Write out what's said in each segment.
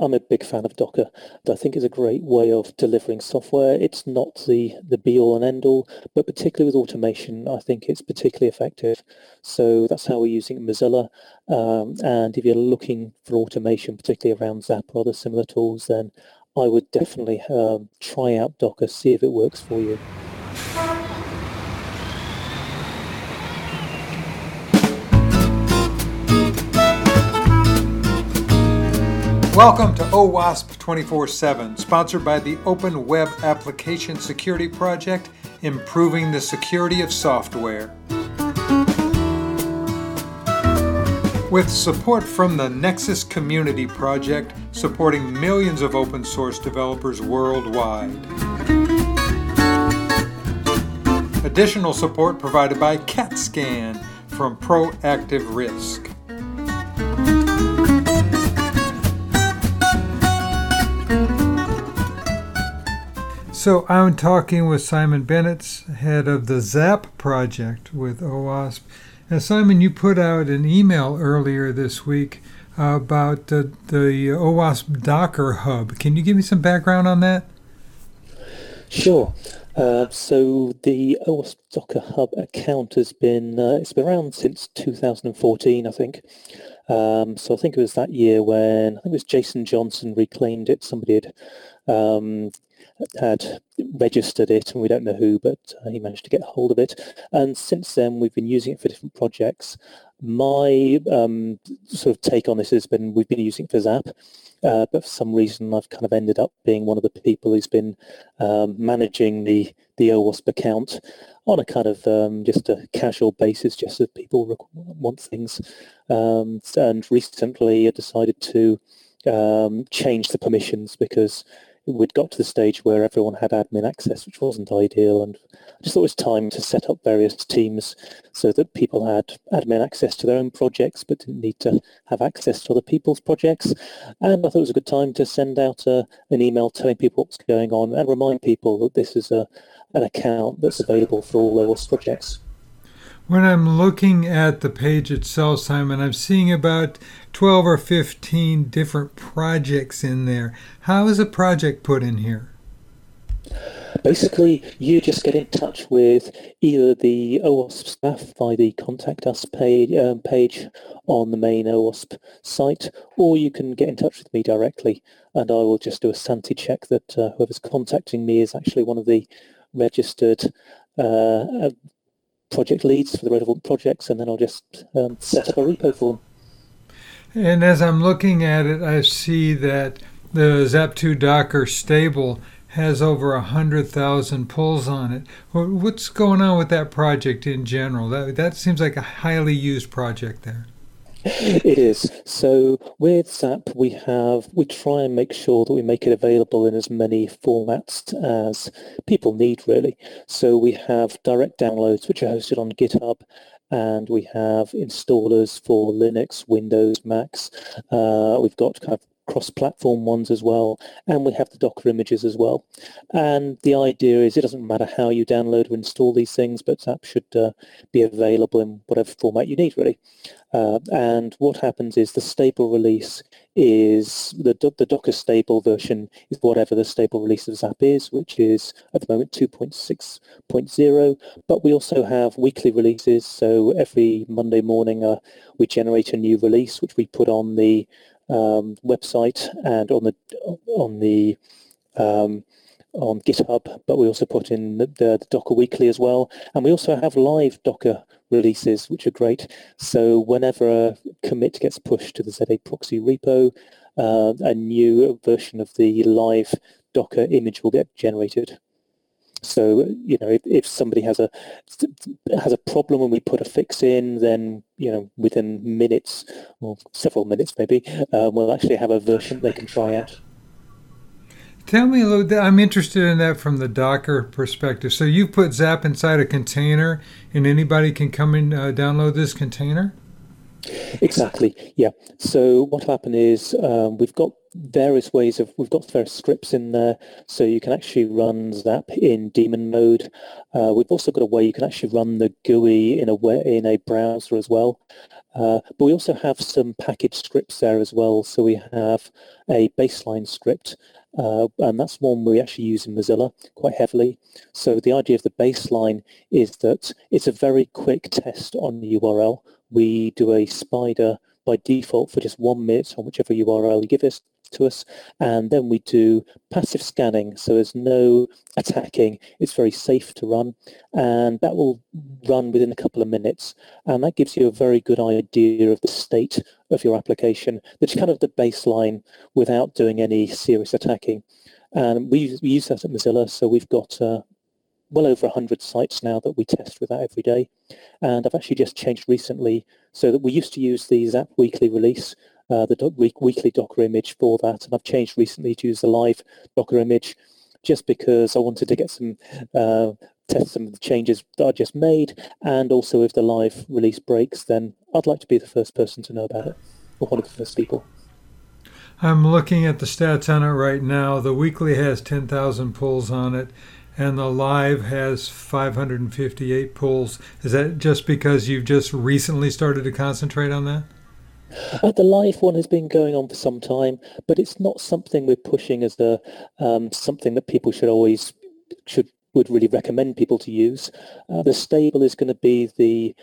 I'm a big fan of Docker. I think it's a great way of delivering software. It's not the, the be-all and end-all, but particularly with automation, I think it's particularly effective. So that's how we're using Mozilla. Um, and if you're looking for automation, particularly around Zap or other similar tools, then I would definitely um, try out Docker, see if it works for you. Welcome to OWASP 24-7, sponsored by the Open Web Application Security Project, improving the security of software. With support from the Nexus Community Project, supporting millions of open source developers worldwide. Additional support provided by CATScan from Proactive Risk. So I'm talking with Simon Bennett, head of the ZAP project with OWASP. And Simon, you put out an email earlier this week about the, the OWASP Docker Hub. Can you give me some background on that? Sure. Uh, so the OWASP Docker Hub account has been uh, it's been around since 2014, I think. Um, so I think it was that year when I think it was Jason Johnson reclaimed it. Somebody had um, had registered it, and we don't know who, but uh, he managed to get hold of it. And since then, we've been using it for different projects. My um, sort of take on this has been we've been using it for Zap, uh, but for some reason I've kind of ended up being one of the people who's been um, managing the the OWASP account on a kind of um, just a casual basis, just as people want things. Um, and recently I decided to um, change the permissions because we'd got to the stage where everyone had admin access, which wasn't ideal. And I just thought it was time to set up various teams so that people had admin access to their own projects, but didn't need to have access to other people's projects. And I thought it was a good time to send out a, an email telling people what's going on and remind people that this is a, an account that's available for all those projects. When I'm looking at the page itself, Simon, I'm seeing about 12 or 15 different projects in there. How is a project put in here? Basically, you just get in touch with either the OWASP staff by the Contact Us page, um, page on the main OWASP site, or you can get in touch with me directly, and I will just do a sanity check that uh, whoever's contacting me is actually one of the registered uh, project leads for the relevant projects, and then I'll just um, set up a repo form. And as I'm looking at it, I see that the Zap2 Docker stable has over a hundred thousand pulls on it. What's going on with that project in general? That that seems like a highly used project there. It is. So with Zap, we have we try and make sure that we make it available in as many formats as people need, really. So we have direct downloads, which are hosted on GitHub, and we have installers for Linux, Windows, Macs. Uh, we've got kind of cross-platform ones as well, and we have the Docker images as well. And the idea is it doesn't matter how you download or install these things, but Zap should uh, be available in whatever format you need, really. Uh, and what happens is the stable release is the, the Docker stable version is whatever the stable release of Zap is, which is at the moment 2.6.0. But we also have weekly releases. So every Monday morning, uh, we generate a new release, which we put on the um, website and on the on the um, on GitHub, but we also put in the, the, the, Docker Weekly as well. And we also have live Docker releases, which are great. So whenever a commit gets pushed to the ZA proxy repo, uh, a new version of the live Docker image will get generated. So you know, if, if somebody has a has a problem when we put a fix in, then you know, within minutes or several minutes maybe, uh, we'll actually have a version they can try out. Tell me a little bit. I'm interested in that from the Docker perspective. So you put Zap inside a container, and anybody can come and uh, download this container. Exactly. Yeah. So what happened is um, we've got various ways of, we've got various scripts in there, so you can actually run Zap in daemon mode. Uh, we've also got a way you can actually run the GUI in a way, in a browser as well. Uh, but we also have some package scripts there as well. So we have a baseline script, uh, and that's one we actually use in Mozilla quite heavily. So the idea of the baseline is that it's a very quick test on the URL. We do a spider by default for just one minute on whichever URL you give us to us. And then we do passive scanning. So there's no attacking. It's very safe to run. And that will run within a couple of minutes. And that gives you a very good idea of the state of your application. That's kind of the baseline without doing any serious attacking. And we, we use that at Mozilla. So we've got uh, well over 100 sites now that we test with that every day. And I've actually just changed recently so that we used to use the Zap weekly release, uh, the week, weekly Docker image for that. And I've changed recently to use the live Docker image just because I wanted to get some uh, test some of the changes that I just made. And also if the live release breaks, then I'd like to be the first person to know about it, or one of the first people. I'm looking at the stats on it right now. The weekly has 10,000 pulls on it and the live has 558 pulls. Is that just because you've just recently started to concentrate on that? Uh, the live one has been going on for some time, but it's not something we're pushing as a um, something that people should always should would really recommend people to use. Uh, the stable is going to be the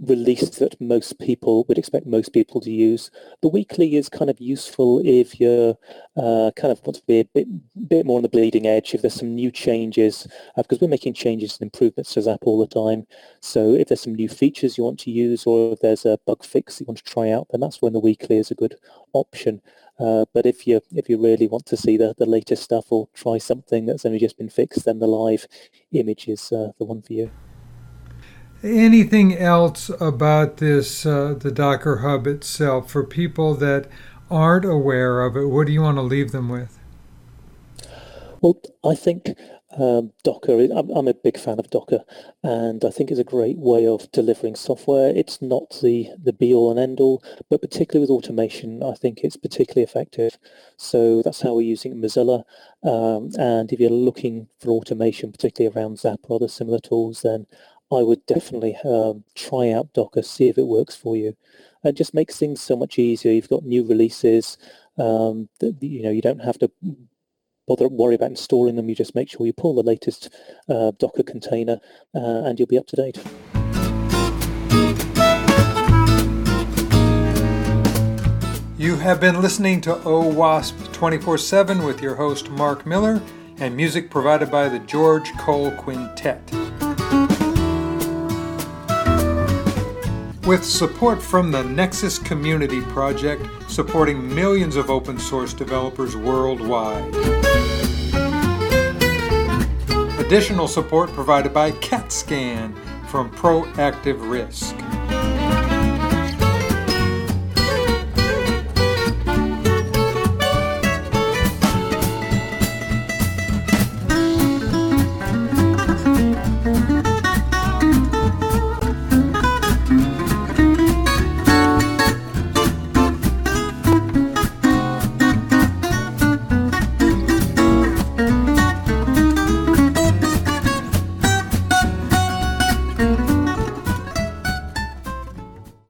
release that most people would expect most people to use. The weekly is kind of useful if you're uh, kind of want to be a bit, bit more on the bleeding edge, if there's some new changes, uh, because we're making changes and improvements to Zap all the time. So if there's some new features you want to use or if there's a bug fix you want to try out, then that's when the weekly is a good option. Uh, but if you if you really want to see the, the latest stuff or try something that's only just been fixed, then the live image is uh, the one for you. Anything else about this, uh, the Docker Hub itself, for people that aren't aware of it? What do you want to leave them with? Well, I think um, Docker, I'm, I'm, a big fan of Docker, and I think it's a great way of delivering software. It's not the, the be-all and end-all, but particularly with automation, I think it's particularly effective. So that's how we're using Mozilla. Um, and if you're looking for automation, particularly around Zap or other similar tools, then I would definitely um, try out Docker, see if it works for you. It just makes things so much easier. You've got new releases. Um, that, you know, you don't have to bother worry about installing them. You just make sure you pull the latest uh, Docker container, uh, and you'll be up to date. You have been listening to OWASP 24-7 with your host Mark Miller and music provided by the George Cole Quintet. With support from the Nexus Community Project, supporting millions of open source developers worldwide. Additional support provided by CATScan from Proactive Risk.